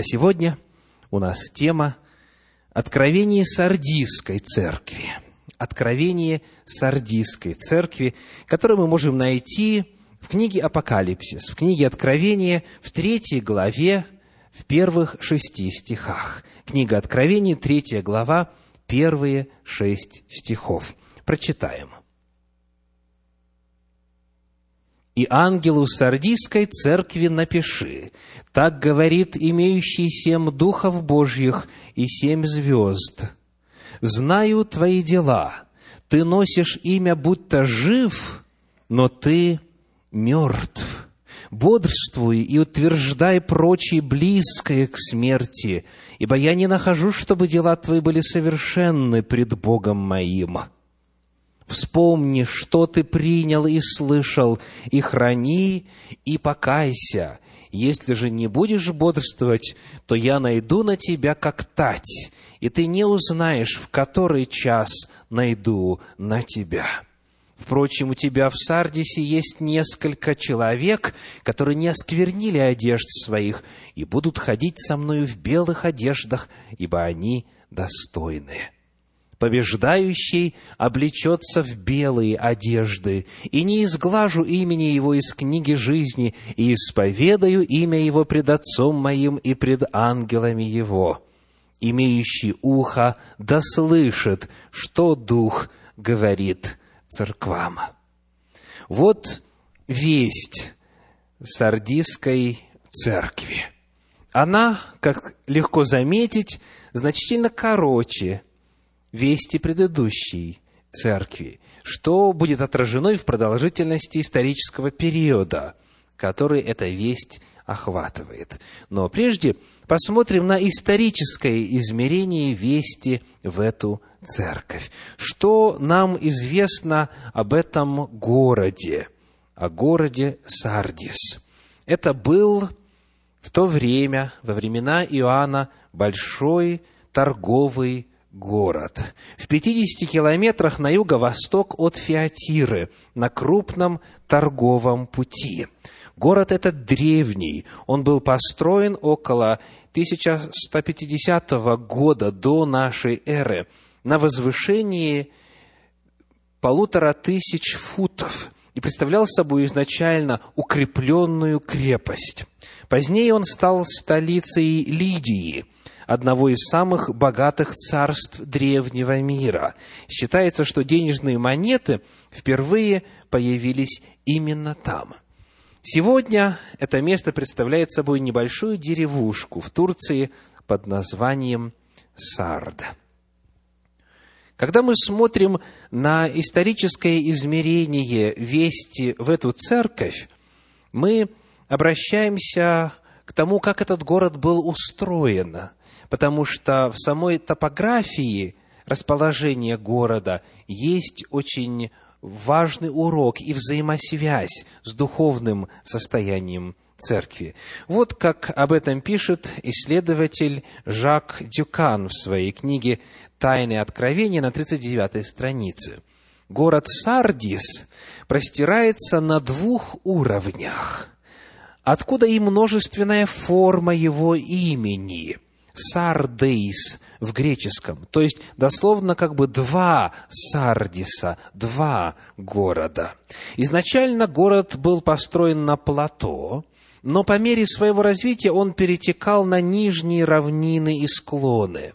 А сегодня у нас тема «Откровение Сардийской церкви». Откровение Сардийской церкви, которое мы можем найти в книге Апокалипсис, в книге Откровения, в третьей главе, в первых шести стихах. Книга Откровений, третья глава, первые шесть стихов. Прочитаем. «И ангелу Сардийской церкви напиши, так говорит имеющий семь духов Божьих и семь звезд. Знаю твои дела, ты носишь имя, будто жив, но ты мертв. Бодрствуй и утверждай прочие близкое к смерти, ибо я не нахожу, чтобы дела твои были совершенны пред Богом моим. Вспомни, что ты принял и слышал, и храни, и покайся. Если же не будешь бодрствовать, то я найду на тебя как тать, и ты не узнаешь, в который час найду на тебя». Впрочем, у тебя в Сардисе есть несколько человек, которые не осквернили одежд своих и будут ходить со мною в белых одеждах, ибо они достойны. Побеждающий облечется в белые одежды, и не изглажу имени его из книги жизни, и исповедаю имя его пред Отцом моим и пред ангелами его. Имеющий ухо да слышит, что Дух говорит церквам. Вот весть Сардийской церкви. Она, как легко заметить, значительно короче вести предыдущей церкви, что будет отражено и в продолжительности исторического периода, который эта весть охватывает. Но прежде посмотрим на историческое измерение вести в эту церковь. Что нам известно об этом городе, о городе Сардис? Это был в то время, во времена Иоанна, большой торговый город. В 50 километрах на юго-восток от Фиатиры, на крупном торговом пути. Город этот древний, он был построен около 1150 года до нашей эры на возвышении полутора тысяч футов и представлял собой изначально укрепленную крепость. Позднее он стал столицей Лидии, одного из самых богатых царств древнего мира. Считается, что денежные монеты впервые появились именно там. Сегодня это место представляет собой небольшую деревушку в Турции под названием Сард. Когда мы смотрим на историческое измерение вести в эту церковь, мы обращаемся к тому, как этот город был устроен, потому что в самой топографии расположения города есть очень важный урок и взаимосвязь с духовным состоянием церкви. Вот как об этом пишет исследователь Жак Дюкан в своей книге «Тайные откровения» на 39 странице. Город Сардис простирается на двух уровнях, откуда и множественная форма его имени – Сардейс в греческом, то есть дословно как бы два Сардиса, два города. Изначально город был построен на плато, но по мере своего развития он перетекал на нижние равнины и склоны.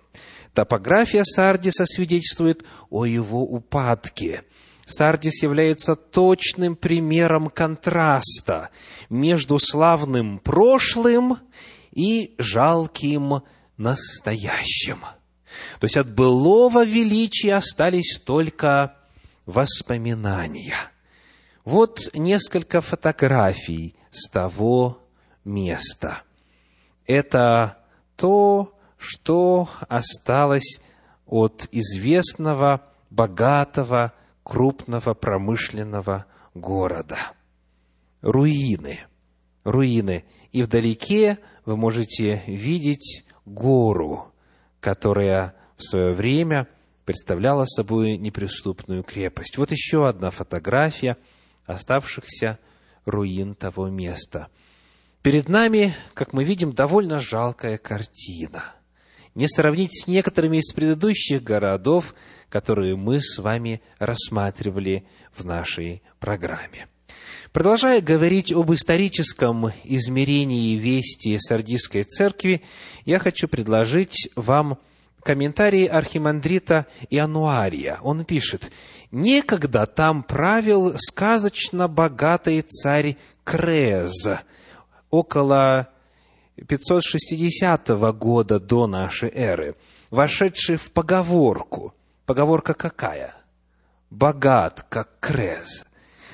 Топография Сардиса свидетельствует о его упадке. Сардис является точным примером контраста между славным прошлым и жалким настоящим. То есть от былого величия остались только воспоминания. Вот несколько фотографий с того места. Это то, что осталось от известного, богатого, крупного промышленного города. Руины. Руины. И вдалеке вы можете видеть гору, которая в свое время представляла собой неприступную крепость. Вот еще одна фотография оставшихся руин того места. Перед нами, как мы видим, довольно жалкая картина. Не сравнить с некоторыми из предыдущих городов, которые мы с вами рассматривали в нашей программе. Продолжая говорить об историческом измерении вести Сардийской церкви, я хочу предложить вам комментарии архимандрита Иануария. Он пишет, «Некогда там правил сказочно богатый царь Крез, около 560 года до нашей эры, вошедший в поговорку. Поговорка какая? Богат, как Крез.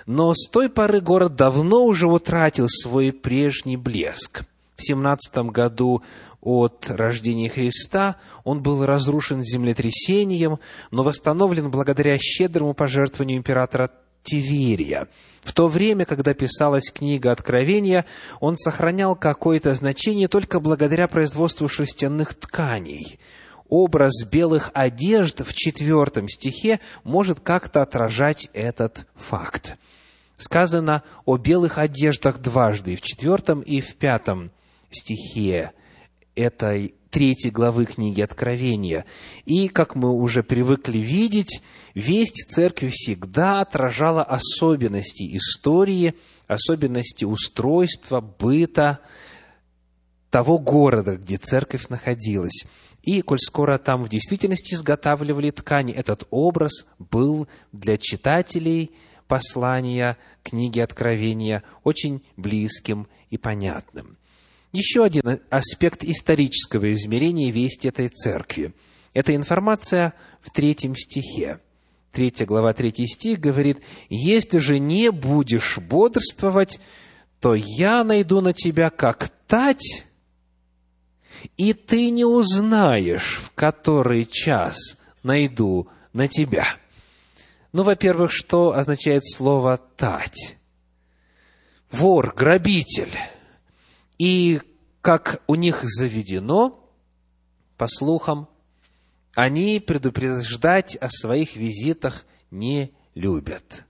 Но с той поры город давно уже утратил свой прежний блеск. В 17 году от рождения Христа он был разрушен землетрясением, но восстановлен благодаря щедрому пожертвованию императора Тиверия. В то время, когда писалась книга Откровения, он сохранял какое-то значение только благодаря производству шерстяных тканей. Образ белых одежд в четвертом стихе может как-то отражать этот факт. Сказано о белых одеждах дважды, в четвертом и в пятом стихе этой третьей главы книги Откровения. И, как мы уже привыкли видеть, весть церкви всегда отражала особенности истории, особенности устройства, быта того города, где церковь находилась. И, коль скоро там в действительности изготавливали ткани, этот образ был для читателей послания книги Откровения очень близким и понятным. Еще один аспект исторического измерения вести этой церкви. Это информация в третьем стихе. Третья глава, третий стих говорит, «Если же не будешь бодрствовать, то я найду на тебя как тать, и ты не узнаешь, в который час найду на тебя». Ну, во-первых, что означает слово «тать»? Вор, грабитель – и как у них заведено, по слухам, они предупреждать о своих визитах не любят.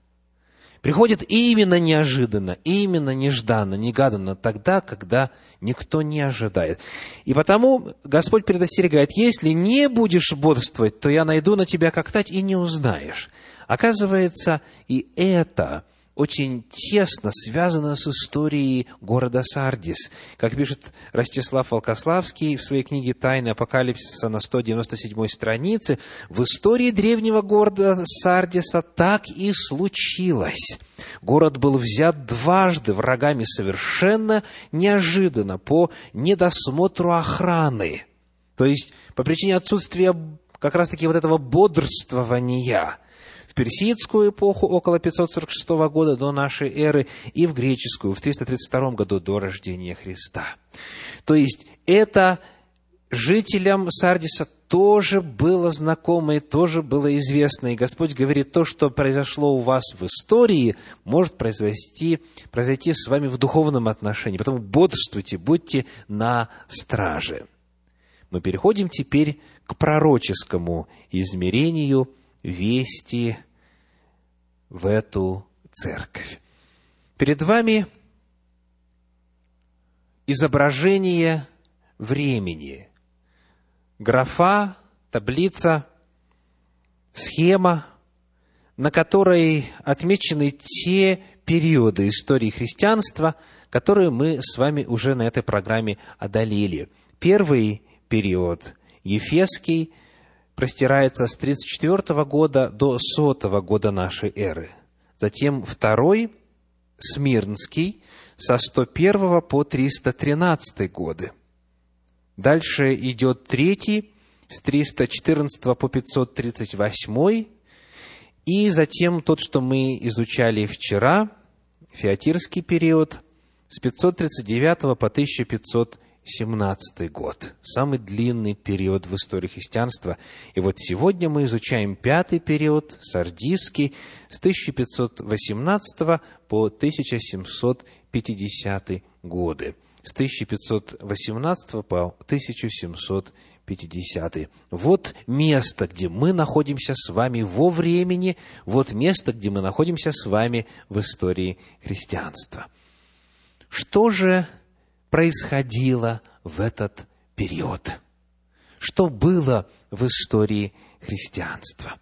Приходят именно неожиданно, именно нежданно, негаданно, тогда, когда никто не ожидает. И потому Господь предостерегает, если не будешь бодрствовать, то я найду на тебя как тать и не узнаешь. Оказывается, и это очень тесно связано с историей города Сардис. Как пишет Ростислав Волкославский в своей книге «Тайны апокалипсиса» на 197 странице, в истории древнего города Сардиса так и случилось. Город был взят дважды врагами совершенно неожиданно по недосмотру охраны. То есть, по причине отсутствия как раз-таки вот этого бодрствования – в персидскую эпоху около 546 года до нашей эры и в греческую в 332 году до рождения Христа. То есть это жителям Сардиса тоже было знакомо и тоже было известно. И Господь говорит, то, что произошло у вас в истории, может произойти, произойти с вами в духовном отношении. Поэтому бодрствуйте, будьте на страже. Мы переходим теперь к пророческому измерению – вести в эту церковь. Перед вами изображение времени. Графа, таблица, схема, на которой отмечены те периоды истории христианства, которые мы с вами уже на этой программе одолели. Первый период – Ефесский, простирается с 34 года до 100 года нашей эры. Затем второй, Смирнский, со 101 по 313 годы. Дальше идет третий, с 314 по 538, и затем тот, что мы изучали вчера, Феатирский период, с 539 по 1500 17 год, самый длинный период в истории христианства. И вот сегодня мы изучаем пятый период, сардийский, с 1518 по 1750 годы. С 1518 по 1750. Вот место, где мы находимся с вами во времени, вот место, где мы находимся с вами в истории христианства. Что же происходило в этот период? Что было в истории христианства?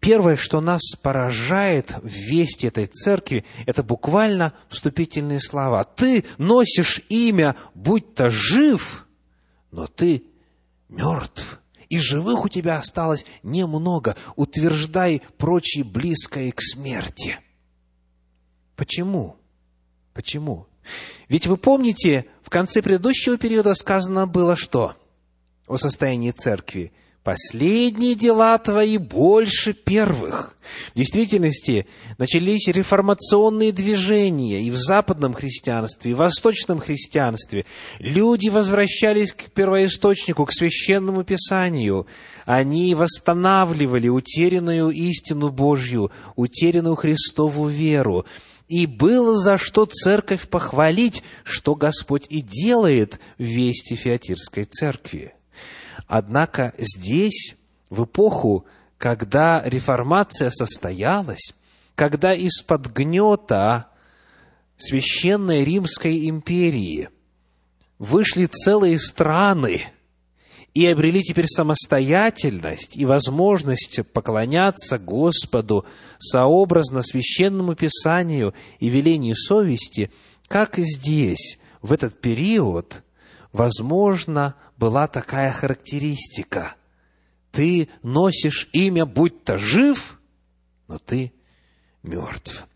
Первое, что нас поражает в вести этой церкви, это буквально вступительные слова. Ты носишь имя, будь то жив, но ты мертв. И живых у тебя осталось немного. Утверждай прочие близкое к смерти. Почему? Почему? Ведь вы помните, в конце предыдущего периода сказано было что? О состоянии церкви – Последние дела твои больше первых. В действительности начались реформационные движения и в западном христианстве, и в восточном христианстве. Люди возвращались к первоисточнику, к священному писанию. Они восстанавливали утерянную истину Божью, утерянную Христову веру. И было за что церковь похвалить, что Господь и делает в вести Феатирской церкви. Однако здесь, в эпоху, когда реформация состоялась, когда из-под гнета Священной Римской империи вышли целые страны и обрели теперь самостоятельность и возможность поклоняться Господу сообразно Священному Писанию и велению совести, как здесь, в этот период, возможно, была такая характеристика. Ты носишь имя, будь то жив, но ты мертв.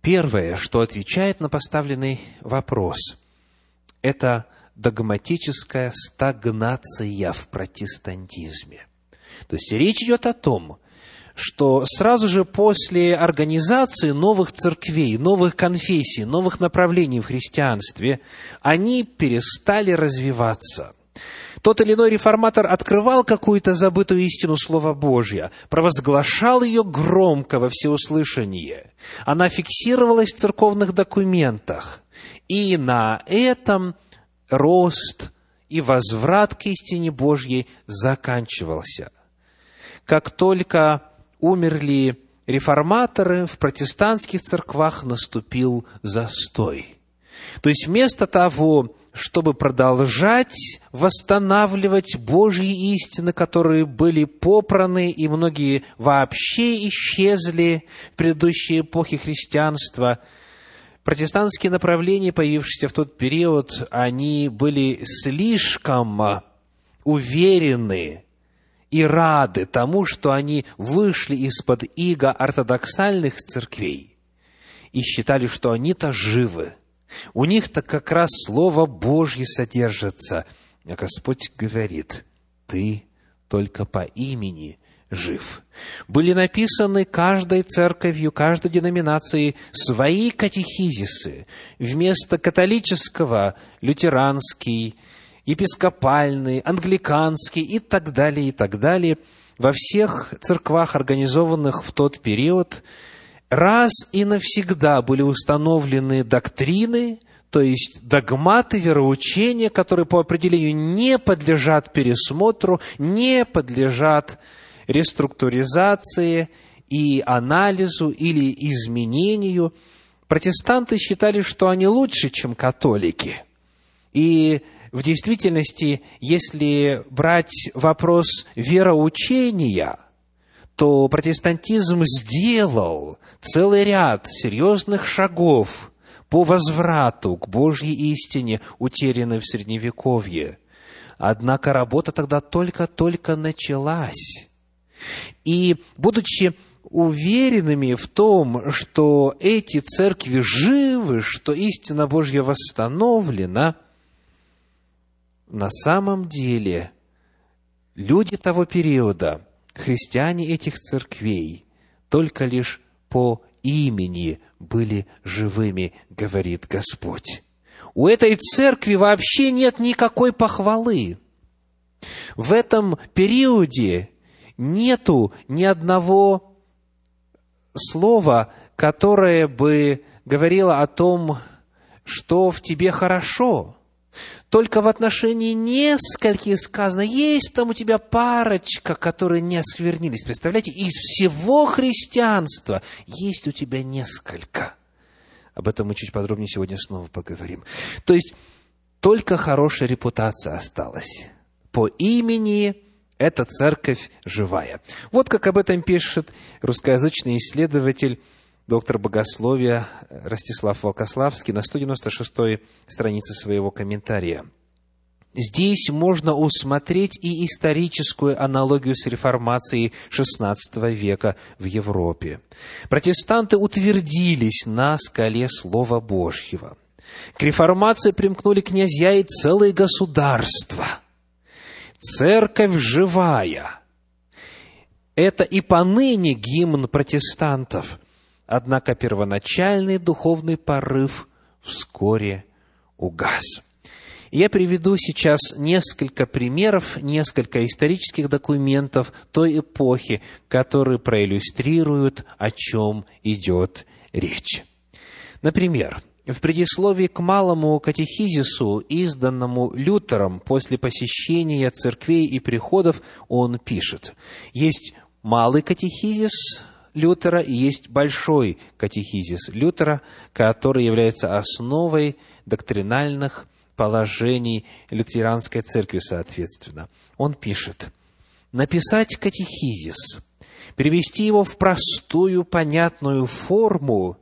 Первое, что отвечает на поставленный вопрос, это догматическая стагнация в протестантизме. То есть речь идет о том, что сразу же после организации новых церквей, новых конфессий, новых направлений в христианстве, они перестали развиваться. Тот или иной реформатор открывал какую-то забытую истину Слова Божья, провозглашал ее громко во всеуслышание. Она фиксировалась в церковных документах. И на этом рост и возврат к истине Божьей заканчивался. Как только умерли реформаторы, в протестантских церквах наступил застой. То есть вместо того, чтобы продолжать восстанавливать Божьи истины, которые были попраны, и многие вообще исчезли в предыдущей эпохе христианства, протестантские направления, появившиеся в тот период, они были слишком уверены и рады тому, что они вышли из-под иго ортодоксальных церквей и считали, что они-то живы. У них-то как раз Слово Божье содержится. А Господь говорит, ты только по имени жив. Были написаны каждой церковью, каждой деноминацией свои катехизисы. Вместо католического – лютеранский – епископальный, англиканский и так далее, и так далее. Во всех церквах, организованных в тот период, раз и навсегда были установлены доктрины, то есть догматы вероучения, которые по определению не подлежат пересмотру, не подлежат реструктуризации и анализу или изменению. Протестанты считали, что они лучше, чем католики. И в действительности, если брать вопрос вероучения, то протестантизм сделал целый ряд серьезных шагов по возврату к Божьей истине, утерянной в Средневековье. Однако работа тогда только-только началась. И, будучи уверенными в том, что эти церкви живы, что истина Божья восстановлена – на самом деле люди того периода, христиане этих церквей, только лишь по имени были живыми, говорит Господь. У этой церкви вообще нет никакой похвалы. В этом периоде нету ни одного слова, которое бы говорило о том, что в тебе хорошо – только в отношении нескольких сказано, есть там у тебя парочка, которые не осквернились. Представляете, из всего христианства есть у тебя несколько. Об этом мы чуть подробнее сегодня снова поговорим. То есть, только хорошая репутация осталась. По имени эта церковь живая. Вот как об этом пишет русскоязычный исследователь, доктор богословия Ростислав Волкославский на 196-й странице своего комментария. Здесь можно усмотреть и историческую аналогию с реформацией XVI века в Европе. Протестанты утвердились на скале Слова Божьего. К реформации примкнули князья и целые государства. Церковь живая. Это и поныне гимн протестантов. Однако первоначальный духовный порыв вскоре угас. Я приведу сейчас несколько примеров, несколько исторических документов той эпохи, которые проиллюстрируют, о чем идет речь. Например, в предисловии к малому катехизису, изданному Лютером после посещения церквей и приходов, он пишет, есть малый катехизис Лютера и есть большой катехизис Лютера, который является основой доктринальных положений лютеранской церкви, соответственно. Он пишет, написать катехизис, привести его в простую, понятную форму,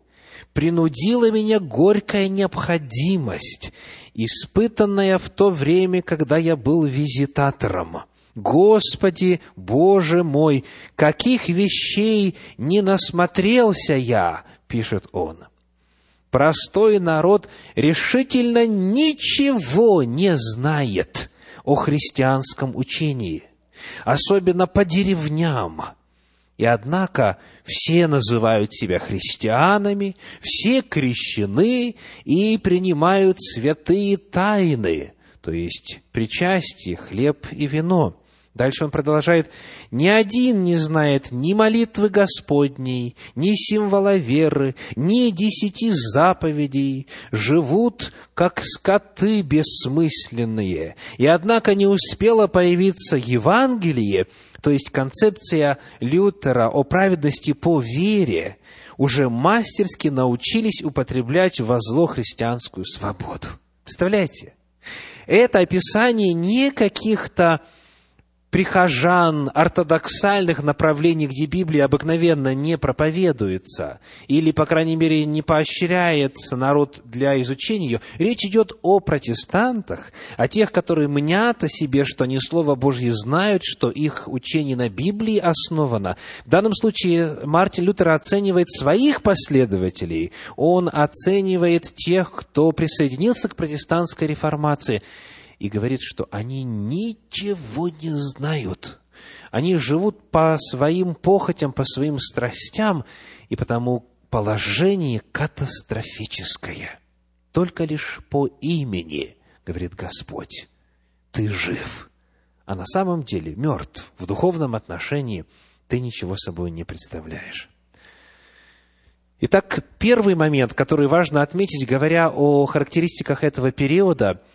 принудила меня горькая необходимость, испытанная в то время, когда я был визитатором. Господи, Боже мой, каких вещей не насмотрелся я, пишет он простой народ решительно ничего не знает о христианском учении, особенно по деревням. И однако все называют себя христианами, все крещены и принимают святые тайны, то есть причастие, хлеб и вино. Дальше он продолжает. «Ни один не знает ни молитвы Господней, ни символа веры, ни десяти заповедей. Живут, как скоты бессмысленные. И однако не успело появиться Евангелие, то есть концепция Лютера о праведности по вере, уже мастерски научились употреблять во зло христианскую свободу». Представляете? Это описание не каких-то прихожан ортодоксальных направлений, где Библия обыкновенно не проповедуется, или, по крайней мере, не поощряется народ для изучения ее, речь идет о протестантах, о тех, которые мнят о себе, что они Слово Божье знают, что их учение на Библии основано. В данном случае Мартин Лютер оценивает своих последователей, он оценивает тех, кто присоединился к протестантской реформации – и говорит, что они ничего не знают. Они живут по своим похотям, по своим страстям, и потому положение катастрофическое. Только лишь по имени, говорит Господь, ты жив, а на самом деле мертв. В духовном отношении ты ничего собой не представляешь. Итак, первый момент, который важно отметить, говоря о характеристиках этого периода –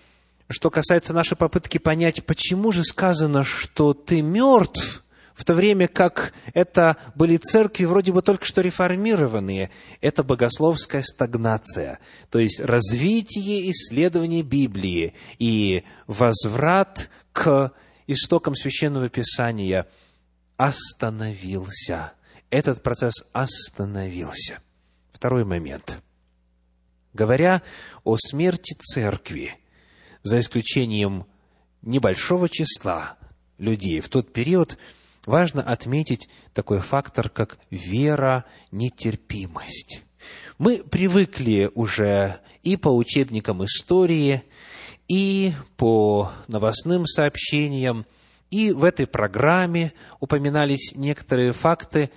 что касается нашей попытки понять, почему же сказано, что ты мертв, в то время как это были церкви вроде бы только что реформированные, это богословская стагнация, то есть развитие исследования Библии и возврат к истокам Священного Писания остановился. Этот процесс остановился. Второй момент. Говоря о смерти церкви – за исключением небольшого числа людей в тот период, важно отметить такой фактор, как вера, нетерпимость. Мы привыкли уже и по учебникам истории, и по новостным сообщениям, и в этой программе упоминались некоторые факты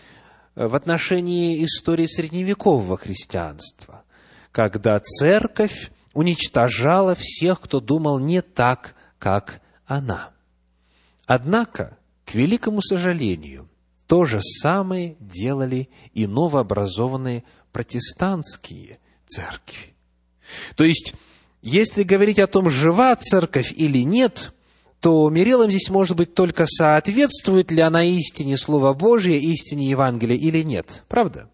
в отношении истории средневекового христианства, когда церковь уничтожала всех, кто думал не так, как она. Однако, к великому сожалению, то же самое делали и новообразованные протестантские церкви. То есть, если говорить о том, жива церковь или нет, то мерилом здесь может быть только соответствует ли она истине Слова Божия, истине Евангелия или нет. Правда?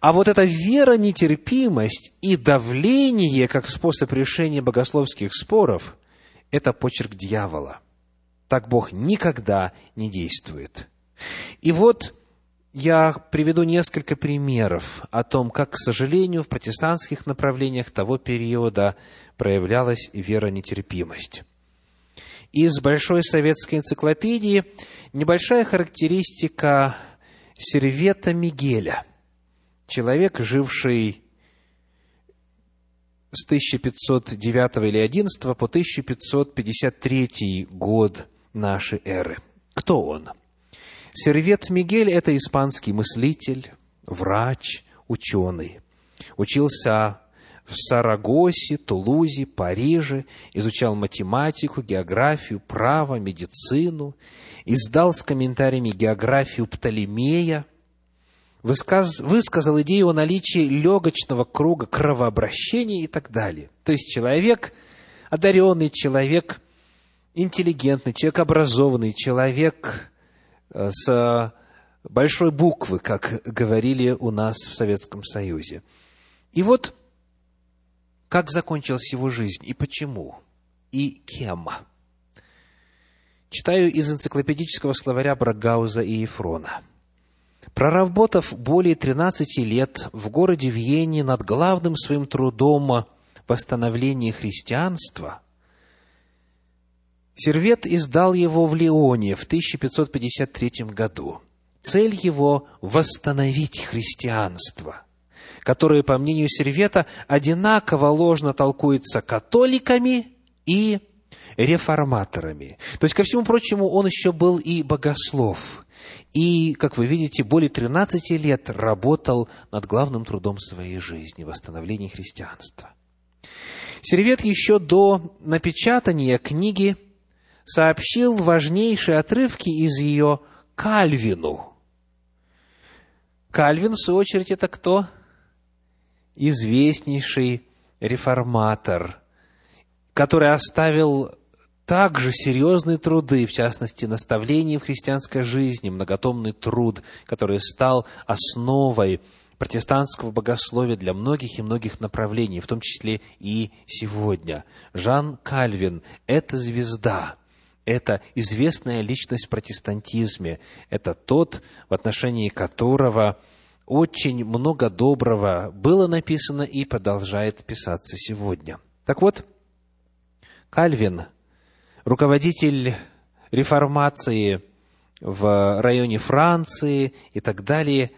А вот эта вера, нетерпимость и давление как способ решения богословских споров – это почерк дьявола. Так Бог никогда не действует. И вот я приведу несколько примеров о том, как, к сожалению, в протестантских направлениях того периода проявлялась вера-нетерпимость. Из Большой советской энциклопедии небольшая характеристика Сервета Мигеля, человек, живший с 1509 или 11 по 1553 год нашей эры. Кто он? Сервет Мигель – это испанский мыслитель, врач, ученый. Учился в Сарагосе, Тулузе, Париже, изучал математику, географию, право, медицину, издал с комментариями географию Птолемея, высказ, высказал идею о наличии легочного круга кровообращения и так далее. То есть человек, одаренный человек, интеллигентный, человек образованный, человек Э, с большой буквы, как говорили у нас в Советском Союзе. И вот как закончилась его жизнь и почему, и кем. Читаю из энциклопедического словаря Брагауза и Ефрона. Проработав более 13 лет в городе Вене над главным своим трудом восстановления христианства – Сервет издал его в Лионе в 1553 году. Цель его – восстановить христианство, которое, по мнению Сервета, одинаково ложно толкуется католиками и реформаторами. То есть, ко всему прочему, он еще был и богослов. И, как вы видите, более 13 лет работал над главным трудом своей жизни – восстановлением христианства. Сервет еще до напечатания книги сообщил важнейшие отрывки из ее Кальвину. Кальвин, в свою очередь, это кто? Известнейший реформатор, который оставил также серьезные труды, в частности, наставления в христианской жизни, многотомный труд, который стал основой протестантского богословия для многих и многих направлений, в том числе и сегодня. Жан Кальвин – это звезда – это известная личность в протестантизме. Это тот, в отношении которого очень много доброго было написано и продолжает писаться сегодня. Так вот, Кальвин, руководитель реформации в районе Франции и так далее,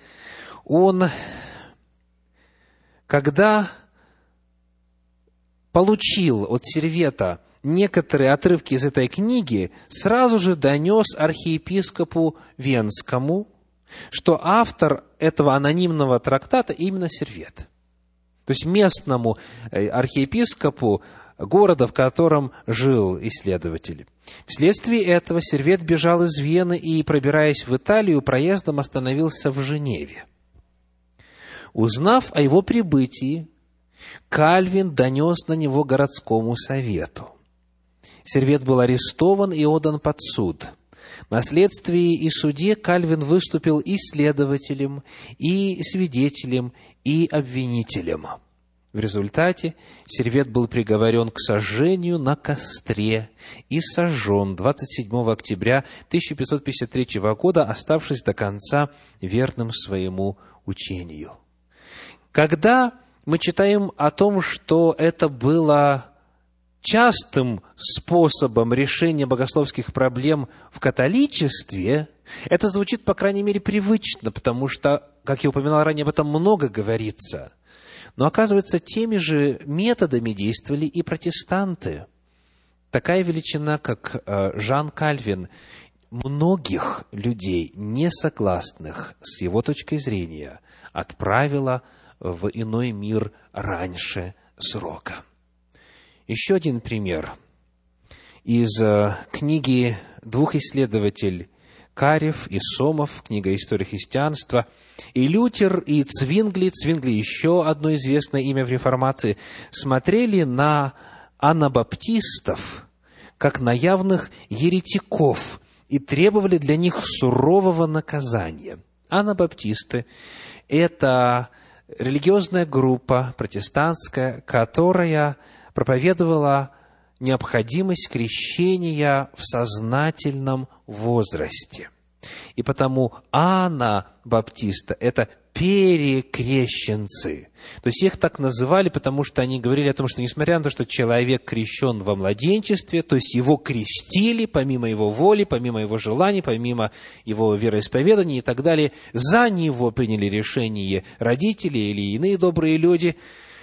он, когда получил от Сервета некоторые отрывки из этой книги, сразу же донес архиепископу Венскому, что автор этого анонимного трактата именно Сервет. То есть местному э, архиепископу города, в котором жил исследователь. Вследствие этого Сервет бежал из Вены и, пробираясь в Италию, проездом остановился в Женеве. Узнав о его прибытии, Кальвин донес на него городскому совету – Сервет был арестован и отдан под суд. На следствии и суде Кальвин выступил и следователем, и свидетелем, и обвинителем. В результате Сервет был приговорен к сожжению на костре и сожжен 27 октября 1553 года, оставшись до конца верным своему учению. Когда мы читаем о том, что это было частым способом решения богословских проблем в католичестве, это звучит, по крайней мере, привычно, потому что, как я упоминал ранее, об этом много говорится. Но оказывается, теми же методами действовали и протестанты. Такая величина, как э, Жан Кальвин, многих людей, не согласных с его точкой зрения, отправила в иной мир раньше срока. Еще один пример из э, книги двух исследователей Карев и Сомов, книга «История христианства», и Лютер, и Цвингли, Цвингли еще одно известное имя в реформации, смотрели на анабаптистов как на явных еретиков и требовали для них сурового наказания. Анабаптисты – это религиозная группа протестантская, которая проповедовала необходимость крещения в сознательном возрасте. И потому Анна Баптиста – это перекрещенцы. То есть их так называли, потому что они говорили о том, что несмотря на то, что человек крещен во младенчестве, то есть его крестили помимо его воли, помимо его желаний, помимо его вероисповедания и так далее, за него приняли решение родители или иные добрые люди.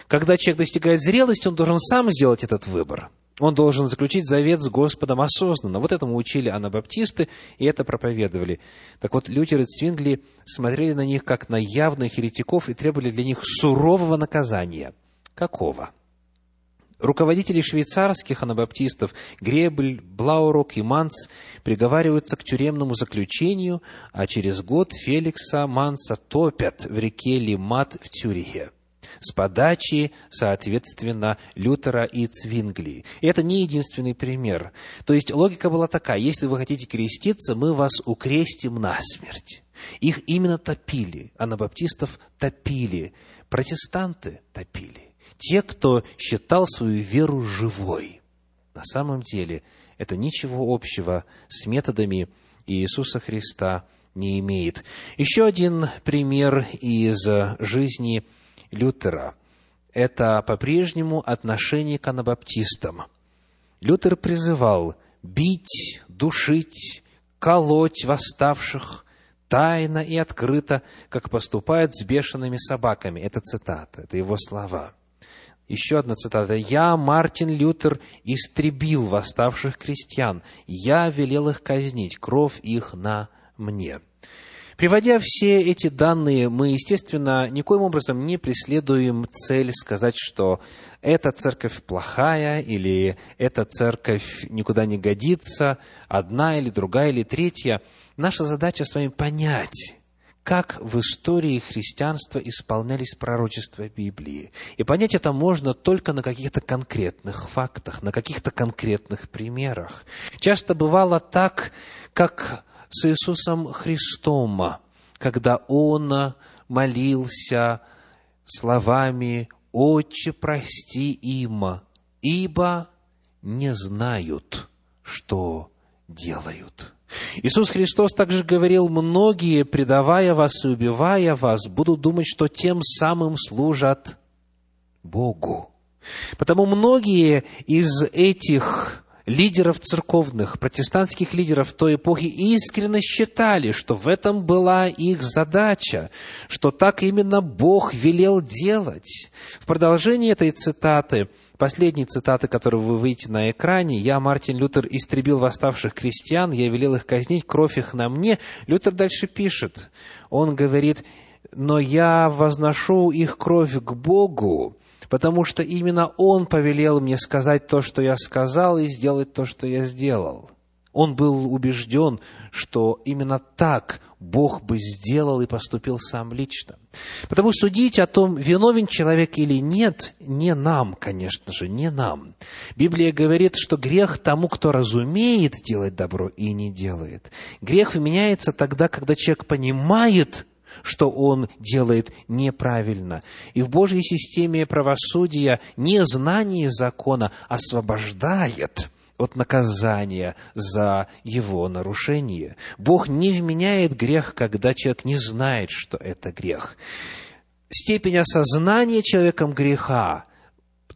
Когда человек достигает зрелости, он должен сам сделать этот выбор – он должен заключить завет с Господом осознанно. Вот этому учили анабаптисты, и это проповедовали. Так вот, Лютер и Цвингли смотрели на них как на явных еретиков и требовали для них сурового наказания. Какого? Руководители швейцарских анабаптистов Гребель, Блаурок и Манц приговариваются к тюремному заключению, а через год Феликса Манса топят в реке Лимат в Цюрихе с подачи, соответственно, Лютера и Цвингли. И это не единственный пример. То есть логика была такая, если вы хотите креститься, мы вас укрестим насмерть. Их именно топили, анабаптистов топили, протестанты топили. Те, кто считал свою веру живой. На самом деле это ничего общего с методами Иисуса Христа не имеет. Еще один пример из жизни Лютера – это по-прежнему отношение к анабаптистам. Лютер призывал бить, душить, колоть восставших тайно и открыто, как поступают с бешеными собаками. Это цитата, это его слова. Еще одна цитата. «Я, Мартин Лютер, истребил восставших крестьян. Я велел их казнить, кровь их на мне». Приводя все эти данные, мы, естественно, никоим образом не преследуем цель сказать, что эта церковь плохая или эта церковь никуда не годится, одна или другая или третья. Наша задача с вами понять, как в истории христианства исполнялись пророчества Библии. И понять это можно только на каких-то конкретных фактах, на каких-то конкретных примерах. Часто бывало так, как с Иисусом Христом, когда Он молился словами «Отче, прости им, ибо не знают, что делают». Иисус Христос также говорил, многие, предавая вас и убивая вас, будут думать, что тем самым служат Богу. Потому многие из этих лидеров церковных, протестантских лидеров той эпохи искренне считали, что в этом была их задача, что так именно Бог велел делать. В продолжении этой цитаты, последней цитаты, которую вы видите на экране, «Я, Мартин Лютер, истребил восставших крестьян, я велел их казнить, кровь их на мне», Лютер дальше пишет, он говорит, «Но я возношу их кровь к Богу, потому что именно Он повелел мне сказать то, что я сказал, и сделать то, что я сделал. Он был убежден, что именно так Бог бы сделал и поступил сам лично. Потому судить о том, виновен человек или нет, не нам, конечно же, не нам. Библия говорит, что грех тому, кто разумеет делать добро и не делает. Грех вменяется тогда, когда человек понимает, что он делает неправильно. И в Божьей системе правосудия незнание закона освобождает от наказания за его нарушение. Бог не вменяет грех, когда человек не знает, что это грех. Степень осознания человеком греха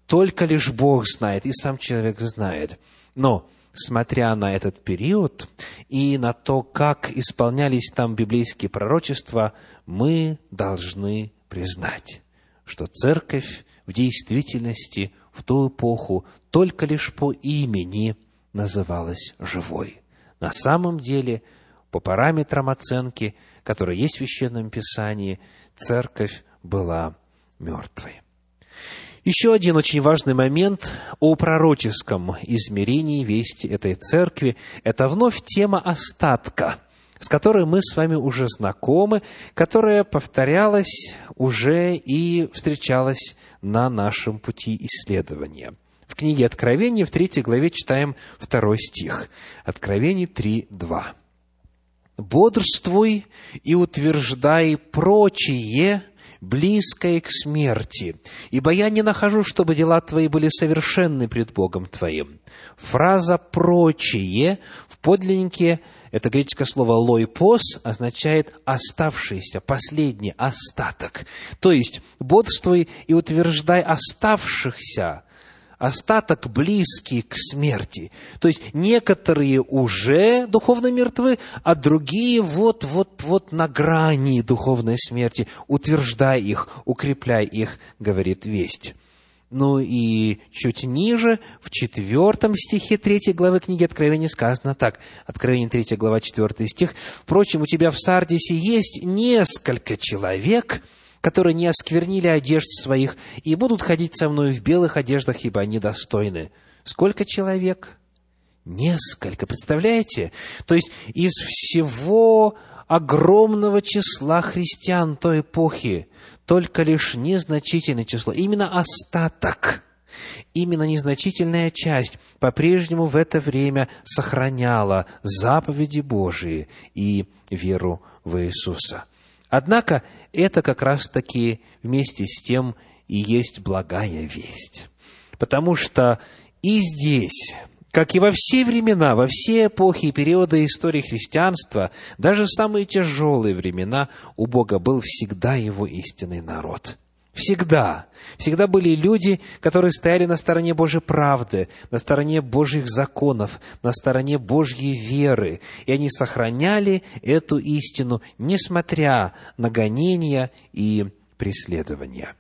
только лишь Бог знает, и сам человек знает. Но смотря на этот период и на то, как исполнялись там библейские пророчества, мы должны признать, что церковь в действительности в ту эпоху только лишь по имени называлась живой. На самом деле, по параметрам оценки, которые есть в Священном Писании, церковь была мертвой. Еще один очень важный момент о пророческом измерении вести этой церкви – это вновь тема остатка, с которой мы с вами уже знакомы, которая повторялась уже и встречалась на нашем пути исследования. В книге Откровения в третьей главе читаем второй стих. Откровение 3, 2. бодрствуй и утверждай прочие, близкое к смерти, ибо я не нахожу, чтобы дела твои были совершенны пред Богом твоим». Фраза «прочие» в подлиннике это греческое слово «лойпос» означает «оставшийся», «последний», «остаток». То есть, бодрствуй и утверждай оставшихся, остаток близкий к смерти. То есть некоторые уже духовно мертвы, а другие вот-вот-вот на грани духовной смерти. Утверждай их, укрепляй их, говорит весть. Ну и чуть ниже, в четвертом стихе третьей главы книги Откровения сказано так. Откровение 3 глава, 4 стих. «Впрочем, у тебя в Сардисе есть несколько человек, которые не осквернили одежд своих и будут ходить со мной в белых одеждах, ибо они достойны. Сколько человек? Несколько. Представляете? То есть из всего огромного числа христиан той эпохи только лишь незначительное число, именно остаток, именно незначительная часть по-прежнему в это время сохраняла заповеди Божии и веру в Иисуса. Однако это как раз-таки вместе с тем и есть благая весть. Потому что и здесь, как и во все времена, во все эпохи и периоды истории христианства, даже в самые тяжелые времена у Бога был всегда Его истинный народ. Всегда. Всегда были люди, которые стояли на стороне Божьей правды, на стороне Божьих законов, на стороне Божьей веры. И они сохраняли эту истину, несмотря на гонения и преследования.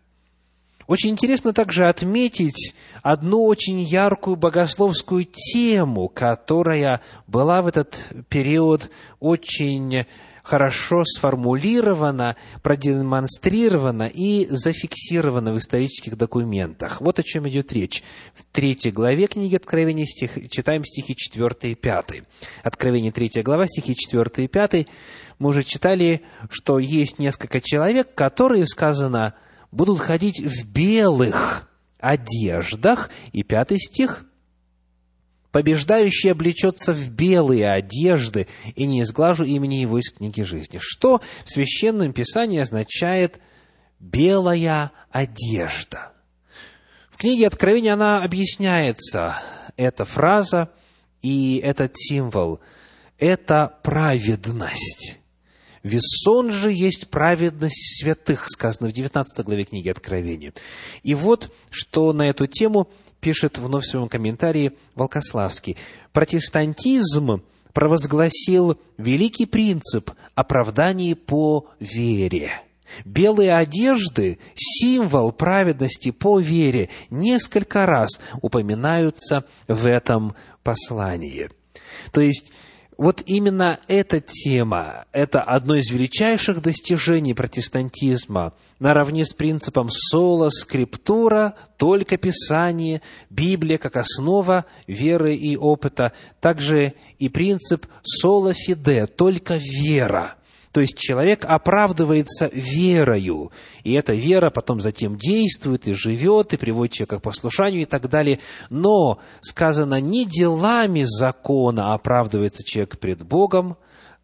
Очень интересно также отметить одну очень яркую богословскую тему, которая была в этот период очень хорошо сформулирована, продемонстрирована и зафиксирована в исторических документах. Вот о чем идет речь. В третьей главе книги Откровения стих, читаем стихи 4 и 5. Откровение 3 глава, стихи 4 и 5. Мы уже читали, что есть несколько человек, которые, сказано, будут ходить в белых одеждах. И пятый стих – побеждающий облечется в белые одежды, и не изглажу имени его из книги жизни. Что в Священном Писании означает «белая одежда»? В книге Откровения она объясняется, эта фраза и этот символ – это праведность. Весон же есть праведность святых, сказано в 19 главе книги Откровения. И вот, что на эту тему пишет вновь в своем комментарии Волкославский. Протестантизм провозгласил великий принцип оправдания по вере. Белые одежды, символ праведности по вере, несколько раз упоминаются в этом послании. То есть, вот именно эта тема, это одно из величайших достижений протестантизма, наравне с принципом соло скриптура, только Писание, Библия как основа веры и опыта, также и принцип соло фиде, только вера – то есть человек оправдывается верою, и эта вера потом затем действует и живет, и приводит человека к послушанию и так далее. Но сказано, не делами закона оправдывается человек пред Богом,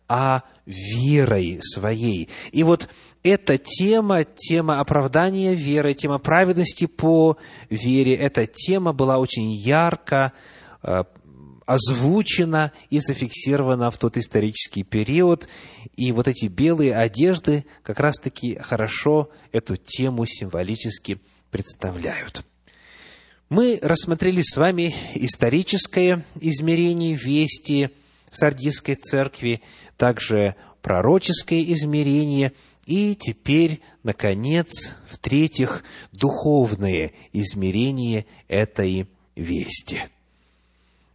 а верой своей. И вот эта тема, тема оправдания веры, тема праведности по вере, эта тема была очень ярко озвучена и зафиксирована в тот исторический период. И вот эти белые одежды как раз-таки хорошо эту тему символически представляют. Мы рассмотрели с вами историческое измерение вести Сардийской церкви, также пророческое измерение, и теперь, наконец, в-третьих, духовное измерение этой вести –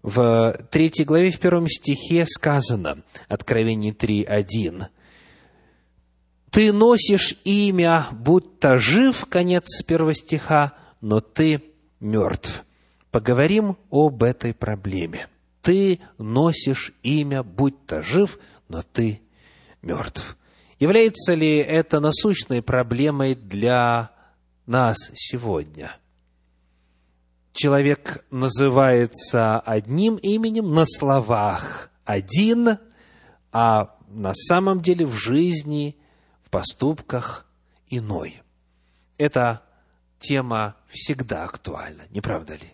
в третьей главе, в первом стихе сказано, Откровение 3.1, «Ты носишь имя, будто жив», конец первого стиха, «но ты мертв». Поговорим об этой проблеме. Ты носишь имя, будто жив, но ты мертв. Является ли это насущной проблемой для нас сегодня – человек называется одним именем, на словах один, а на самом деле в жизни, в поступках иной. Эта тема всегда актуальна, не правда ли?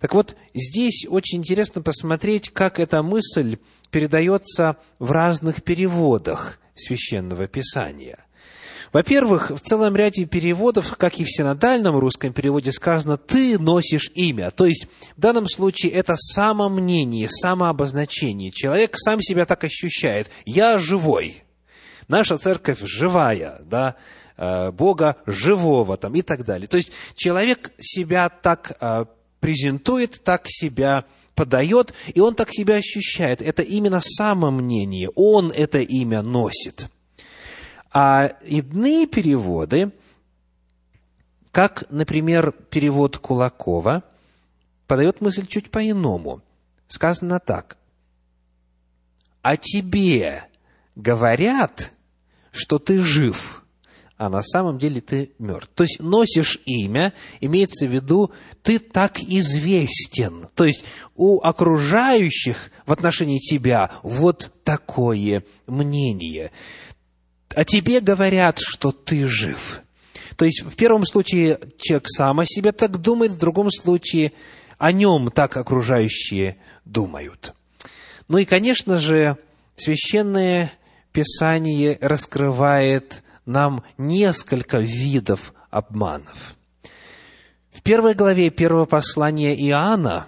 Так вот, здесь очень интересно посмотреть, как эта мысль передается в разных переводах Священного Писания. Во-первых, в целом ряде переводов, как и в синодальном русском переводе сказано, ты носишь имя. То есть, в данном случае это самомнение, самообозначение. Человек сам себя так ощущает. Я живой. Наша церковь живая, да, э, Бога живого там и так далее. То есть, человек себя так э, презентует, так себя подает, и он так себя ощущает. Это именно самомнение. Он это имя носит. А иные переводы, как, например, перевод Кулакова, подает мысль чуть по-иному. Сказано так. «О тебе говорят, что ты жив, а на самом деле ты мертв». То есть носишь имя, имеется в виду, ты так известен. То есть у окружающих в отношении тебя вот такое мнение о тебе говорят, что ты жив. То есть, в первом случае человек сам о себе так думает, в другом случае о нем так окружающие думают. Ну и, конечно же, Священное Писание раскрывает нам несколько видов обманов. В первой главе первого послания Иоанна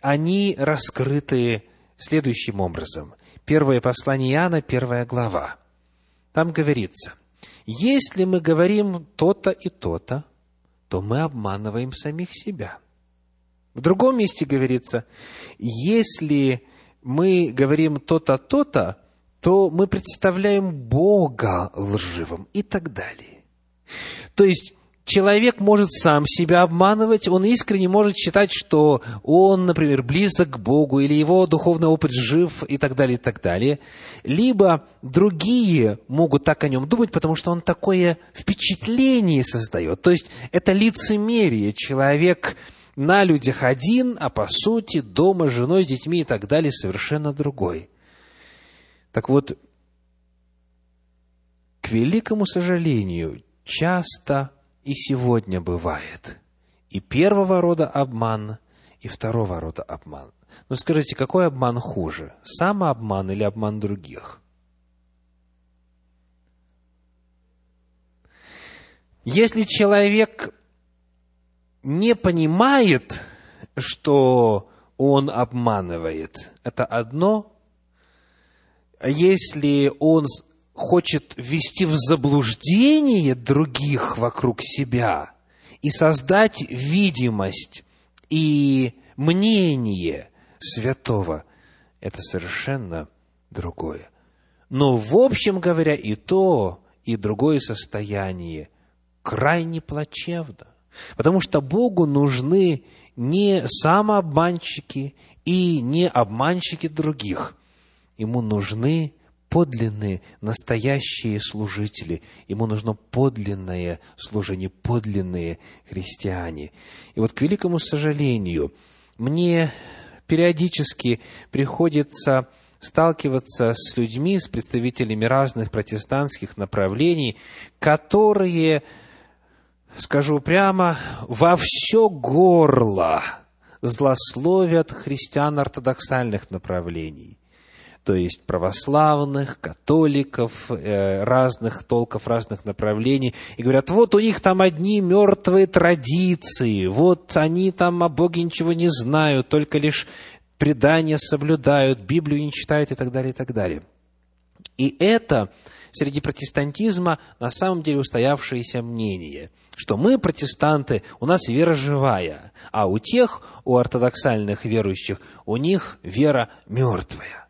они раскрыты следующим образом. Первое послание Иоанна, первая глава. Там говорится, если мы говорим то-то и то-то, то мы обманываем самих себя. В другом месте говорится, если мы говорим то-то, то-то, то мы представляем Бога лживым и так далее. То есть, человек может сам себя обманывать, он искренне может считать, что он, например, близок к Богу, или его духовный опыт жив, и так далее, и так далее. Либо другие могут так о нем думать, потому что он такое впечатление создает. То есть, это лицемерие. Человек на людях один, а по сути дома с женой, с детьми и так далее совершенно другой. Так вот, к великому сожалению, часто и сегодня бывает. И первого рода обман, и второго рода обман. Но скажите, какой обман хуже? Самообман или обман других? Если человек не понимает, что он обманывает, это одно. А если он хочет ввести в заблуждение других вокруг себя и создать видимость и мнение святого, это совершенно другое. Но, в общем говоря, и то, и другое состояние крайне плачевно. Потому что Богу нужны не самообманщики и не обманщики других. Ему нужны подлинные, настоящие служители. Ему нужно подлинное служение, подлинные христиане. И вот, к великому сожалению, мне периодически приходится сталкиваться с людьми, с представителями разных протестантских направлений, которые, скажу прямо, во все горло злословят христиан ортодоксальных направлений – то есть православных, католиков, э, разных толков, разных направлений, и говорят, вот у них там одни мертвые традиции, вот они там о Боге ничего не знают, только лишь предания соблюдают, Библию не читают и так далее, и так далее. И это среди протестантизма на самом деле устоявшееся мнение, что мы, протестанты, у нас вера живая, а у тех, у ортодоксальных верующих, у них вера мертвая.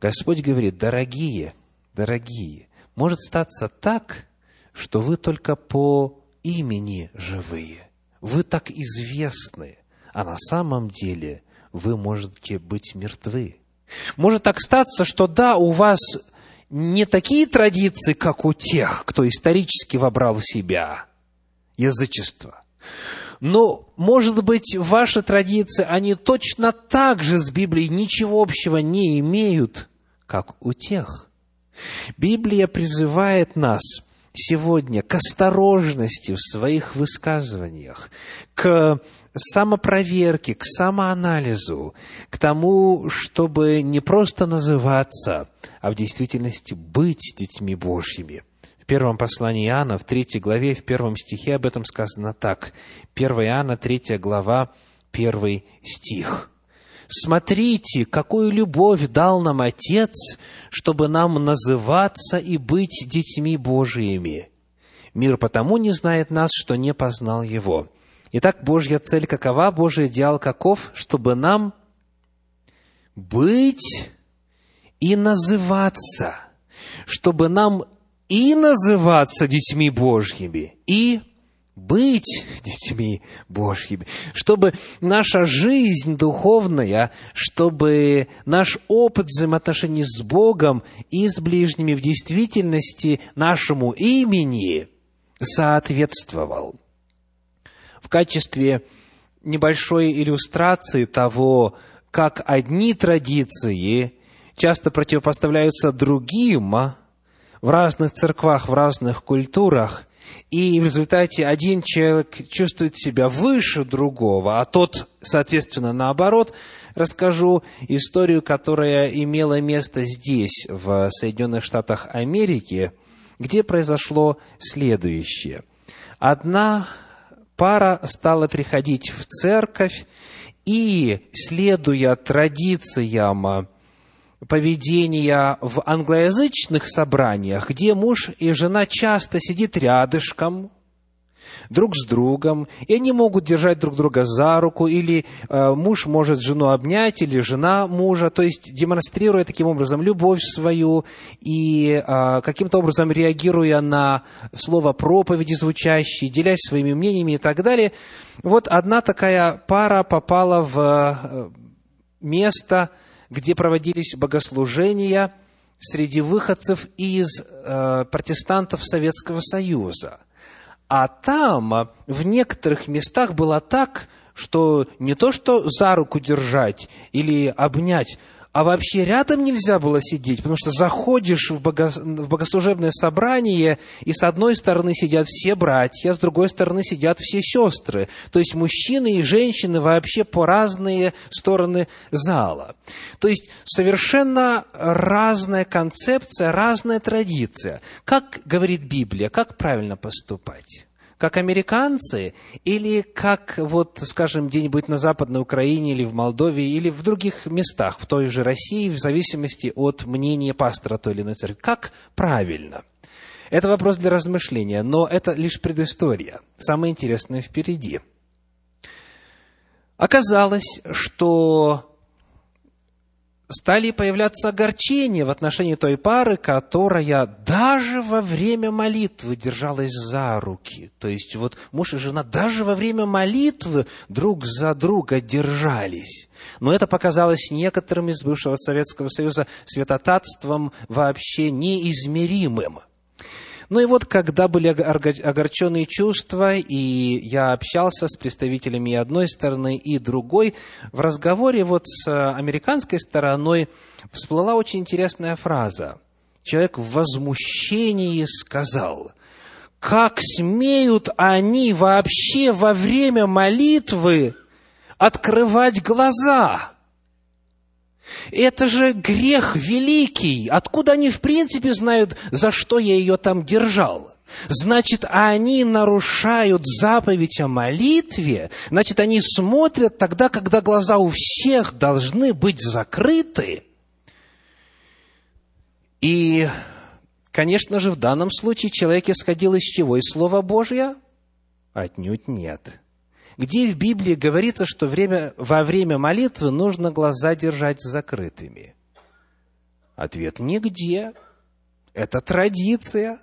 Господь говорит, дорогие, дорогие, может статься так, что вы только по имени живые, вы так известны, а на самом деле вы можете быть мертвы. Может так статься, что да, у вас не такие традиции, как у тех, кто исторически вобрал в себя язычество. Но, может быть, ваши традиции, они точно так же с Библией ничего общего не имеют, как у тех. Библия призывает нас сегодня к осторожности в своих высказываниях, к самопроверке, к самоанализу, к тому, чтобы не просто называться, а в действительности быть детьми Божьими. В первом послании Иоанна, в третьей главе, в первом стихе об этом сказано так. 1 Иоанна, третья глава, первый стих. Смотрите, какую любовь дал нам Отец, чтобы нам называться и быть детьми Божиими. Мир потому не знает нас, что не познал Его. Итак, Божья цель какова? Божий идеал каков? Чтобы нам быть и называться. Чтобы нам и называться детьми Божьими, и быть детьми Божьими, чтобы наша жизнь духовная, чтобы наш опыт взаимоотношений с Богом и с ближними в действительности нашему имени соответствовал. В качестве небольшой иллюстрации того, как одни традиции часто противопоставляются другим в разных церквах, в разных культурах, и в результате один человек чувствует себя выше другого, а тот, соответственно, наоборот, расскажу историю, которая имела место здесь, в Соединенных Штатах Америки, где произошло следующее. Одна пара стала приходить в церковь, и, следуя традициям поведения в англоязычных собраниях, где муж и жена часто сидят рядышком, друг с другом, и они могут держать друг друга за руку, или э, муж может жену обнять, или жена мужа, то есть демонстрируя таким образом любовь свою и э, каким-то образом реагируя на слово проповеди звучащие, делясь своими мнениями и так далее. Вот одна такая пара попала в э, место, где проводились богослужения среди выходцев из э, протестантов Советского Союза. А там в некоторых местах было так, что не то что за руку держать или обнять, а вообще рядом нельзя было сидеть, потому что заходишь в, бого... в богослужебное собрание, и с одной стороны сидят все братья, с другой стороны сидят все сестры. То есть мужчины и женщины вообще по разные стороны зала. То есть совершенно разная концепция, разная традиция. Как говорит Библия, как правильно поступать? Как американцы или как, вот, скажем, где-нибудь на Западной Украине или в Молдове или в других местах, в той же России, в зависимости от мнения пастора той или иной церкви. Как правильно? Это вопрос для размышления, но это лишь предыстория. Самое интересное впереди. Оказалось, что стали появляться огорчения в отношении той пары, которая даже во время молитвы держалась за руки. То есть вот муж и жена даже во время молитвы друг за друга держались. Но это показалось некоторым из бывшего Советского Союза святотатством вообще неизмеримым – ну и вот, когда были огорченные чувства, и я общался с представителями одной стороны, и другой, в разговоре вот с американской стороной всплыла очень интересная фраза. Человек в возмущении сказал, как смеют они вообще во время молитвы открывать глаза? Это же грех великий. Откуда они в принципе знают, за что я ее там держал? Значит, они нарушают заповедь о молитве. Значит, они смотрят тогда, когда глаза у всех должны быть закрыты. И, конечно же, в данном случае человек исходил из чего? Из Слова Божьего? Отнюдь нет. Где в Библии говорится, что время, во время молитвы нужно глаза держать закрытыми? Ответ – нигде. Это традиция.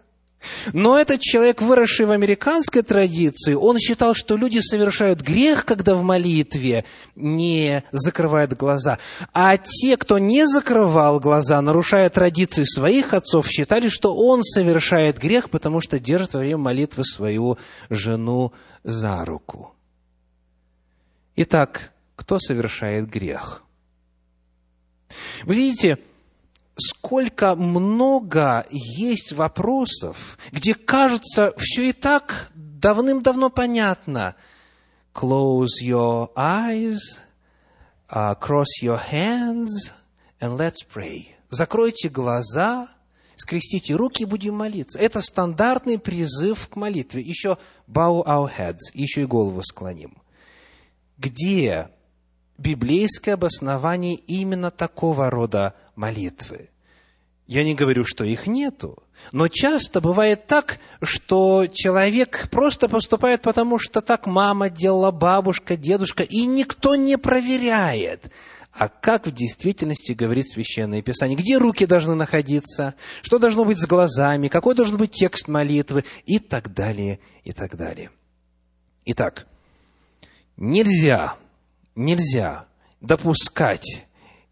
Но этот человек, выросший в американской традиции, он считал, что люди совершают грех, когда в молитве не закрывают глаза. А те, кто не закрывал глаза, нарушая традиции своих отцов, считали, что он совершает грех, потому что держит во время молитвы свою жену за руку. Итак, кто совершает грех? Вы видите, сколько много есть вопросов, где кажется, все и так давным-давно понятно. Close your eyes, uh, cross your hands, and let's pray. Закройте глаза, скрестите руки и будем молиться. Это стандартный призыв к молитве. Еще bow our heads, еще и голову склоним. Где библейское обоснование именно такого рода молитвы? Я не говорю, что их нету, но часто бывает так, что человек просто поступает потому, что так мама делала, бабушка, дедушка, и никто не проверяет – а как в действительности говорит Священное Писание, где руки должны находиться, что должно быть с глазами, какой должен быть текст молитвы? И так далее, и так далее. Итак, нельзя, нельзя допускать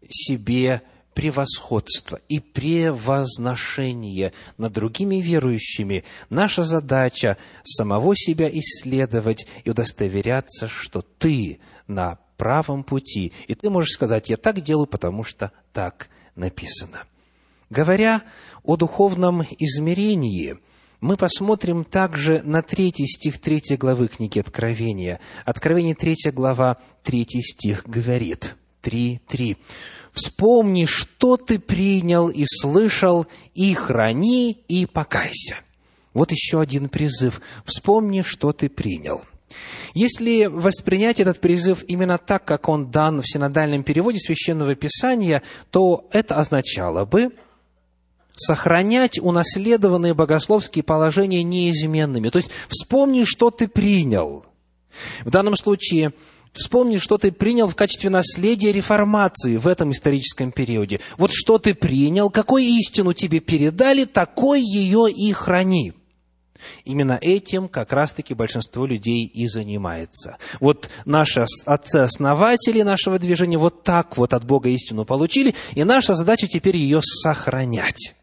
себе превосходство и превозношение над другими верующими. Наша задача самого себя исследовать и удостоверяться, что ты на правом пути. И ты можешь сказать, я так делаю, потому что так написано. Говоря о духовном измерении, мы посмотрим также на третий стих третьей главы книги Откровения. Откровение третья глава, третий стих говорит, три три. «Вспомни, что ты принял и слышал, и храни, и покайся». Вот еще один призыв. Вспомни, что ты принял – если воспринять этот призыв именно так, как он дан в синодальном переводе Священного Писания, то это означало бы сохранять унаследованные богословские положения неизменными. То есть вспомни, что ты принял. В данном случае Вспомни, что ты принял в качестве наследия реформации в этом историческом периоде. Вот что ты принял, какую истину тебе передали, такой ее и храни. Именно этим как раз-таки большинство людей и занимается. Вот наши отцы-основатели нашего движения вот так вот от Бога истину получили, и наша задача теперь ее сохранять.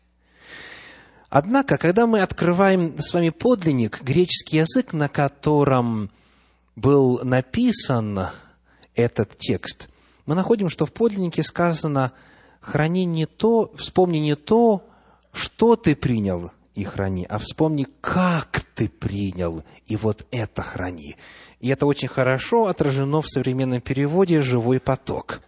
Однако, когда мы открываем с вами подлинник, греческий язык, на котором был написан этот текст, мы находим, что в подлиннике сказано «храни не то, вспомни не то, что ты принял, и храни, а вспомни, как ты принял, и вот это храни. И это очень хорошо отражено в современном переводе «живой поток».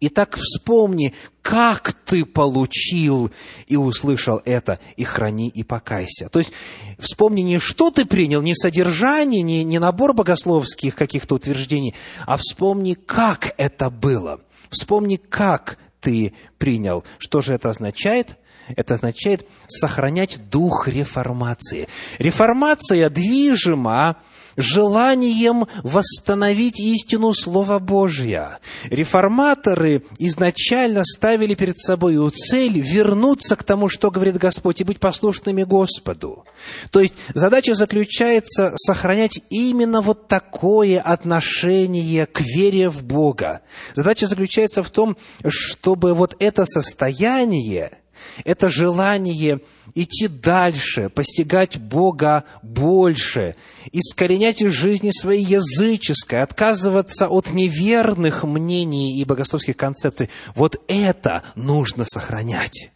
Итак, вспомни, как ты получил и услышал это, и храни, и покайся. То есть, вспомни не что ты принял, не содержание, не, не набор богословских каких-то утверждений, а вспомни, как это было. Вспомни, как ты принял. Что же это означает? Это означает сохранять дух реформации. Реформация движима желанием восстановить истину Слова Божьего. Реформаторы изначально ставили перед собой цель вернуться к тому, что говорит Господь, и быть послушными Господу. То есть задача заключается сохранять именно вот такое отношение к вере в Бога. Задача заключается в том, чтобы вот это состояние, это желание идти дальше, постигать Бога больше, искоренять из жизни своей языческой, отказываться от неверных мнений и богословских концепций. Вот это нужно сохранять.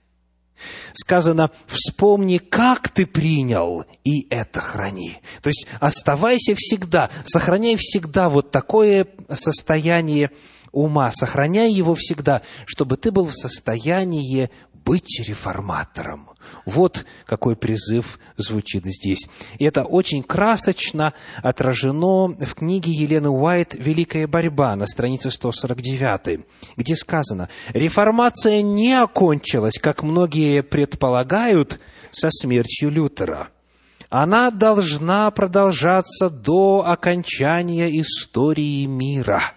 Сказано, вспомни, как ты принял, и это храни. То есть оставайся всегда, сохраняй всегда вот такое состояние ума, сохраняй его всегда, чтобы ты был в состоянии быть реформатором. Вот какой призыв звучит здесь. И это очень красочно отражено в книге Елены Уайт «Великая борьба» на странице 149, где сказано, «Реформация не окончилась, как многие предполагают, со смертью Лютера. Она должна продолжаться до окончания истории мира».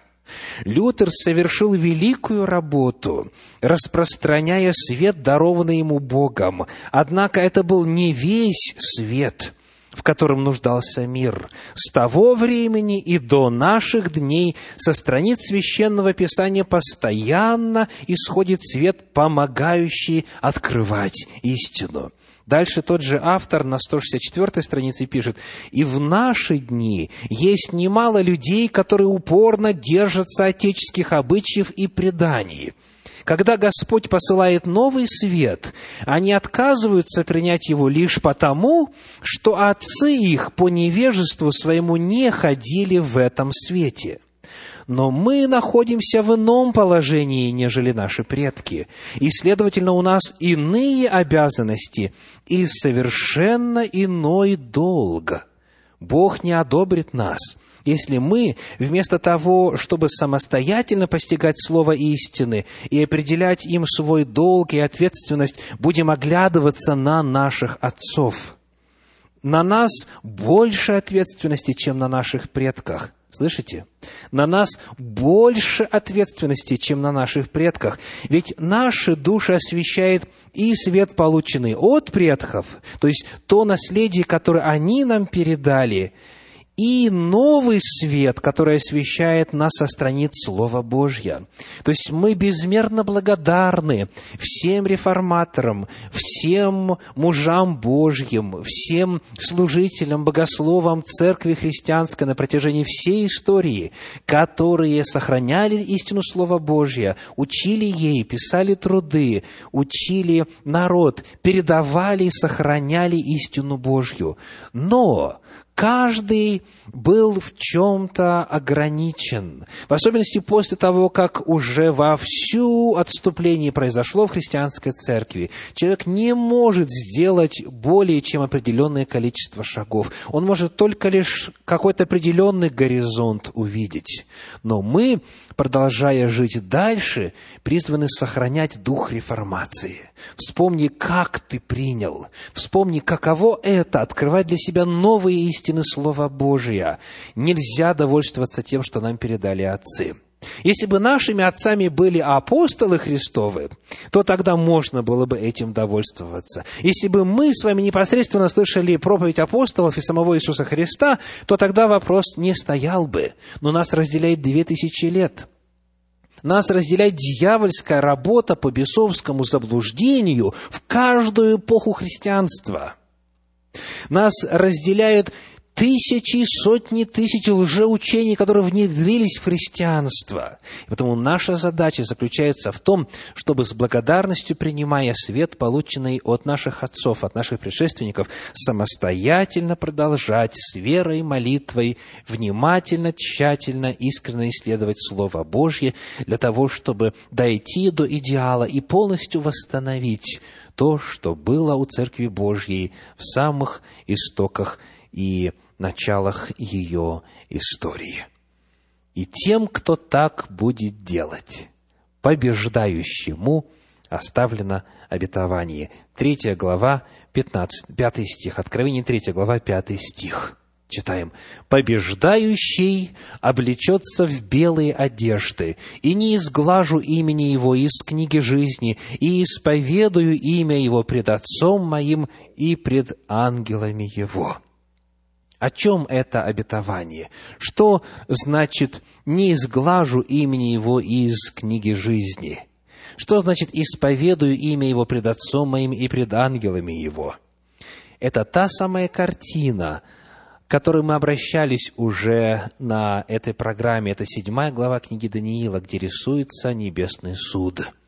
Лютер совершил великую работу, распространяя свет, дарованный ему Богом. Однако это был не весь свет, в котором нуждался мир. С того времени и до наших дней со страниц Священного Писания постоянно исходит свет, помогающий открывать истину. Дальше тот же автор на 164 странице пишет, «И в наши дни есть немало людей, которые упорно держатся отеческих обычаев и преданий, Когда Господь посылает новый свет, они отказываются принять его лишь потому, что отцы их по невежеству своему не ходили в этом свете. Но мы находимся в ином положении, нежели наши предки, и, следовательно, у нас иные обязанности и совершенно иной долг. Бог не одобрит нас – если мы, вместо того, чтобы самостоятельно постигать слово истины и определять им свой долг и ответственность, будем оглядываться на наших отцов. На нас больше ответственности, чем на наших предках. Слышите? На нас больше ответственности, чем на наших предках. Ведь наши души освещает и свет, полученный от предков, то есть то наследие, которое они нам передали, и новый свет, который освещает нас со страниц Слова Божья. То есть мы безмерно благодарны всем реформаторам, всем мужам Божьим, всем служителям, богословам Церкви Христианской на протяжении всей истории, которые сохраняли истину Слова Божья, учили ей, писали труды, учили народ, передавали и сохраняли истину Божью. Но каждый был в чем-то ограничен. В особенности после того, как уже во всю отступление произошло в христианской церкви. Человек не может сделать более чем определенное количество шагов. Он может только лишь какой-то определенный горизонт увидеть. Но мы продолжая жить дальше, призваны сохранять дух реформации. Вспомни, как ты принял. Вспомни, каково это – открывать для себя новые истины Слова Божия. Нельзя довольствоваться тем, что нам передали отцы. Если бы нашими отцами были апостолы Христовы, то тогда можно было бы этим довольствоваться. Если бы мы с вами непосредственно слышали проповедь апостолов и самого Иисуса Христа, то тогда вопрос не стоял бы. Но нас разделяет две тысячи лет. Нас разделяет дьявольская работа по бесовскому заблуждению в каждую эпоху христианства. Нас разделяют тысячи, сотни тысяч лжеучений, которые внедрились в христианство. И потому наша задача заключается в том, чтобы с благодарностью, принимая свет, полученный от наших отцов, от наших предшественников, самостоятельно продолжать с верой, молитвой, внимательно, тщательно, искренне исследовать Слово Божье для того, чтобы дойти до идеала и полностью восстановить то, что было у Церкви Божьей в самых истоках и началах ее истории. И тем, кто так будет делать, побеждающему оставлено обетование. Третья глава, 15, 5 стих, Откровение 3 глава, 5 стих. Читаем. «Побеждающий облечется в белые одежды, и не изглажу имени его из книги жизни, и исповедую имя его пред Отцом моим и пред ангелами его». О чем это обетование? Что значит «не изглажу имени Его из книги жизни»? Что значит «исповедую имя Его пред Отцом моим и пред ангелами Его»? Это та самая картина, к которой мы обращались уже на этой программе. Это седьмая глава книги Даниила, где рисуется небесный суд –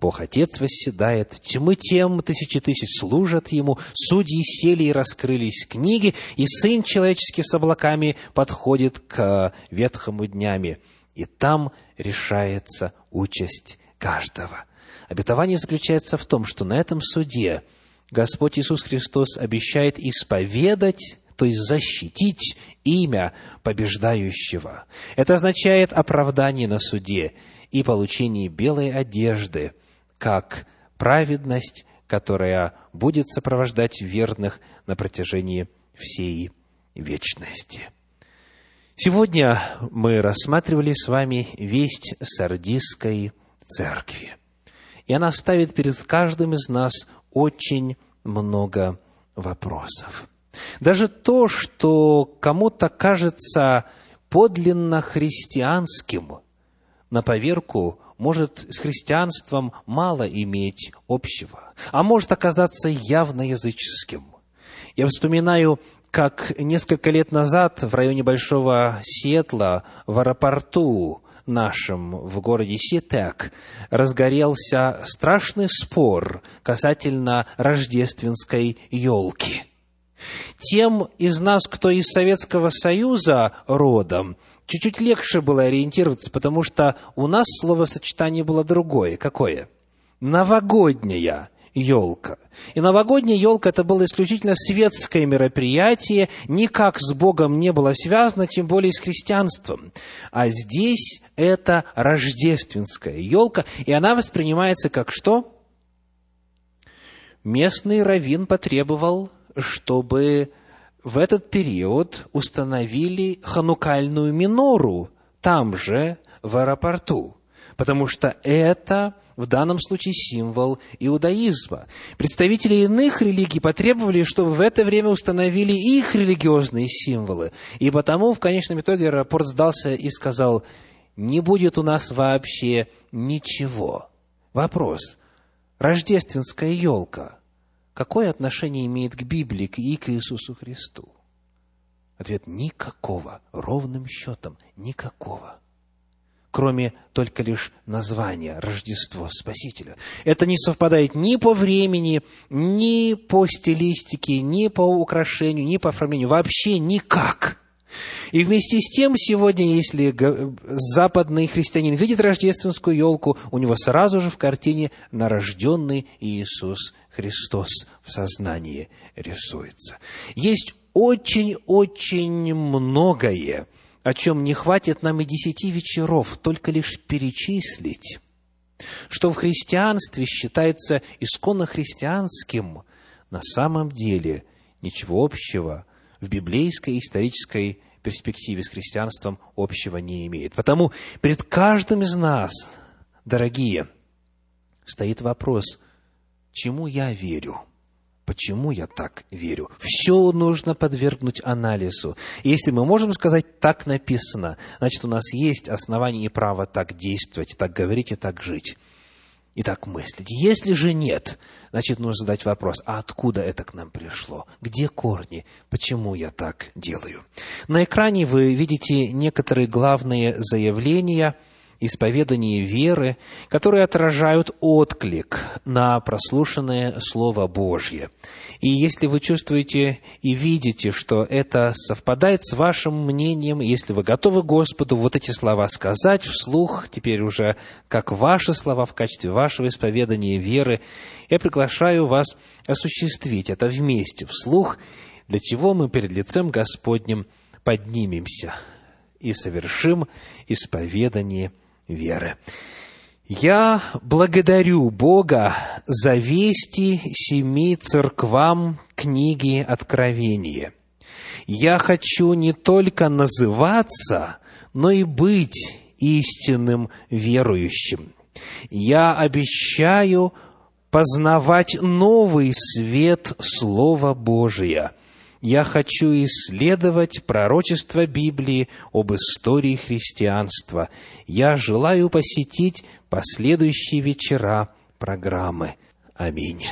Бог Отец восседает, тьмы тем тысячи тысяч служат Ему, судьи сели и раскрылись книги, и Сын человеческий с облаками подходит к ветхому днями, и там решается участь каждого. Обетование заключается в том, что на этом суде Господь Иисус Христос обещает исповедать то есть защитить имя побеждающего. Это означает оправдание на суде и получение белой одежды – как праведность, которая будет сопровождать верных на протяжении всей вечности. Сегодня мы рассматривали с вами весть Сардийской церкви. И она ставит перед каждым из нас очень много вопросов. Даже то, что кому-то кажется подлинно христианским, на поверку может с христианством мало иметь общего, а может оказаться явно языческим. Я вспоминаю, как несколько лет назад в районе Большого Сиэтла в аэропорту нашем, в городе Ситек, разгорелся страшный спор касательно рождественской елки. Тем из нас, кто из Советского Союза родом, чуть-чуть легче было ориентироваться, потому что у нас словосочетание было другое. Какое? Новогодняя елка. И новогодняя елка это было исключительно светское мероприятие, никак с Богом не было связано, тем более с христианством. А здесь это рождественская елка, и она воспринимается как что? Местный раввин потребовал, чтобы в этот период установили ханукальную минору там же, в аэропорту, потому что это в данном случае символ иудаизма. Представители иных религий потребовали, чтобы в это время установили их религиозные символы. И потому в конечном итоге аэропорт сдался и сказал, не будет у нас вообще ничего. Вопрос. Рождественская елка. Какое отношение имеет к Библии и к Иисусу Христу? Ответ – никакого, ровным счетом, никакого кроме только лишь названия Рождество Спасителя. Это не совпадает ни по времени, ни по стилистике, ни по украшению, ни по оформлению, вообще никак. И вместе с тем, сегодня, если западный христианин видит рождественскую елку, у него сразу же в картине нарожденный Иисус Христос в сознании рисуется. Есть очень-очень многое, о чем не хватит нам и десяти вечеров, только лишь перечислить, что в христианстве считается исконно христианским, на самом деле ничего общего в библейской исторической перспективе с христианством общего не имеет. Потому перед каждым из нас, дорогие, стоит вопрос, чему я верю – Почему я так верю? Все нужно подвергнуть анализу. Если мы можем сказать «так написано», значит, у нас есть основания и право так действовать, так говорить и так жить, и так мыслить. Если же нет, значит, нужно задать вопрос, а откуда это к нам пришло? Где корни? Почему я так делаю? На экране вы видите некоторые главные заявления – исповедание веры, которые отражают отклик на прослушанное Слово Божье. И если вы чувствуете и видите, что это совпадает с вашим мнением, если вы готовы Господу вот эти слова сказать вслух, теперь уже как ваши слова в качестве вашего исповедания веры, я приглашаю вас осуществить это вместе вслух, для чего мы перед лицем Господним поднимемся и совершим исповедание веры. Я благодарю Бога за вести семи церквам книги Откровения. Я хочу не только называться, но и быть истинным верующим. Я обещаю познавать новый свет Слова Божия – я хочу исследовать пророчество Библии об истории христианства. Я желаю посетить последующие вечера программы. Аминь.